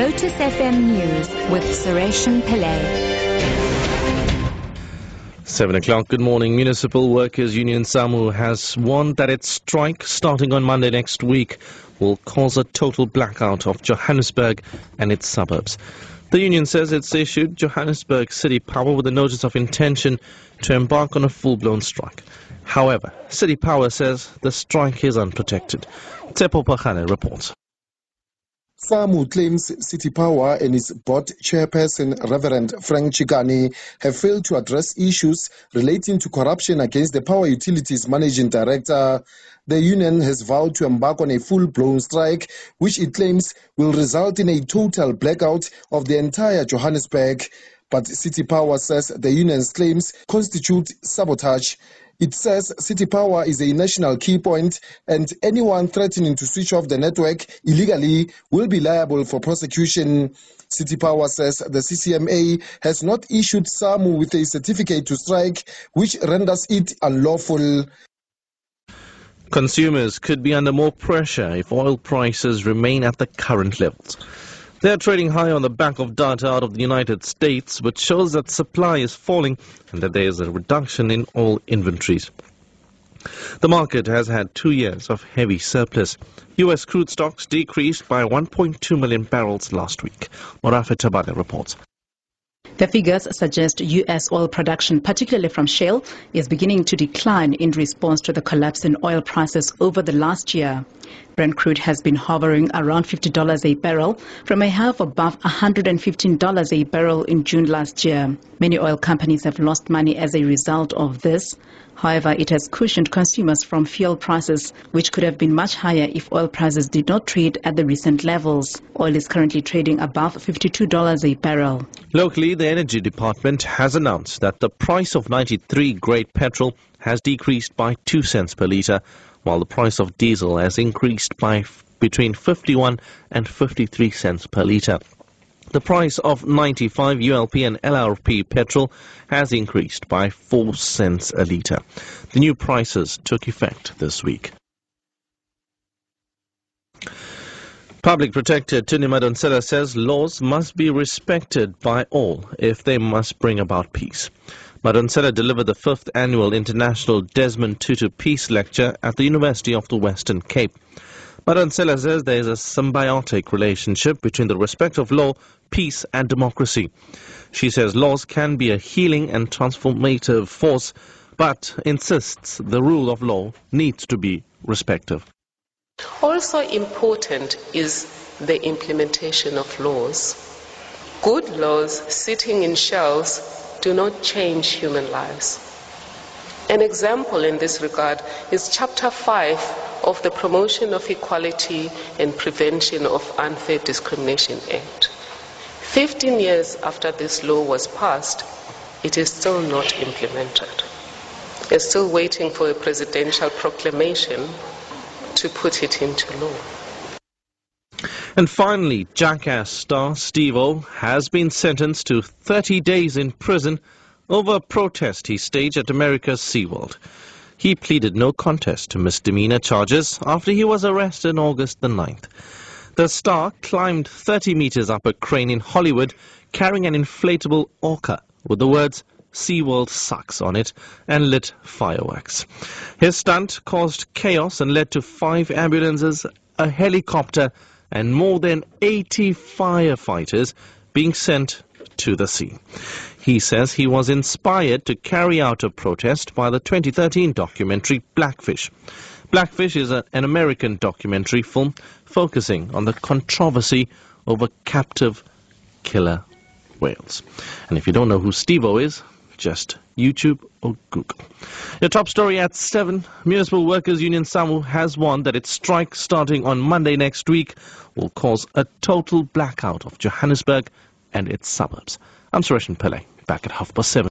Lotus FM News with Sureshan Pillay. 7 o'clock. Good morning. Municipal Workers Union SAMWU has warned that its strike starting on Monday next week will cause a total blackout of Johannesburg and its suburbs. The union says it's issued Johannesburg City Power with a notice of intention to embark on a full-blown strike. However, City Power says the strike is unprotected. Tsepo Pachane reports. SAMWU claims City Power and its board chairperson, Reverend Frank Chikane, have failed to address issues relating to corruption against the Power Utilities Managing Director. The union has vowed to embark on a full-blown strike, which it claims will result in a total blackout of the entire Johannesburg. But City Power says the union's claims constitute sabotage. It says City Power is a national key point and anyone threatening to switch off the network illegally will be liable for prosecution. City Power says the CCMA has not issued SAMWU with a certificate to strike, which renders it unlawful. Consumers could be under more pressure if oil prices remain at the current levels. They're trading high on the back of data out of the United States, which shows that supply is falling and that there is a reduction in all inventories. The market has had two years of heavy surplus. U.S. crude stocks decreased by 1.2 million barrels last week. Morafe Tabane reports. The figures suggest U.S. oil production, particularly from shale, is beginning to decline in response to the collapse in oil prices over the last year. Brent crude has been hovering around $50 a barrel from a of above $115 a barrel in June last year. Many oil companies have lost money as a result of this. However, it has cushioned consumers from fuel prices, which could have been much higher if oil prices did not trade at the recent levels. Oil is currently trading above $52 a barrel. Locally, the Energy Department has announced that the price of 93 grade petrol has decreased by 2 cents per litre, while the price of diesel has increased by between 51 and 53 cents per litre. The price of 95 ULP and LRP petrol has increased by 4 cents a litre. The new prices took effect this week. Public Protector Thuli Madonsela says laws must be respected by all if they must bring about peace. Madonsela delivered the fifth annual International Desmond Tutu Peace Lecture at the University of the Western Cape. Madonsela says there is a symbiotic relationship between the respect of law, peace and democracy. She says laws can be a healing and transformative force, but insists the rule of law needs to be respected. Also important is the implementation of laws. Good laws sitting in shelves do not change human lives. An example in this regard is Chapter 5 of the Promotion of Equality and Prevention of Unfair Discrimination Act. 15 years after this law was passed, it is still not implemented. It's still waiting for a presidential proclamation to put it into law. And finally, Jackass star Steve-O has been sentenced to 30 days in prison over a protest he staged at America's SeaWorld. He pleaded no contest to misdemeanor charges after he was arrested on August the 9th. The star climbed 30 meters up a crane in Hollywood carrying an inflatable orca with the words SeaWorld sucks on it and lit fireworks. His stunt caused chaos and led to five ambulances, a helicopter and more than 80 firefighters being sent to the sea. He says he was inspired to carry out a protest by the 2013 documentary Blackfish. Blackfish is a, an American documentary film focusing on the controversy over captive killer whales. And if you don't know who Steve-O is, just YouTube or Google. Your top story at 7. Municipal Workers Union SAMWU has warned that its strike starting on Monday next week will cause a total blackout of Johannesburg and its suburbs. I'm Suresh Pillay, back at half past 7.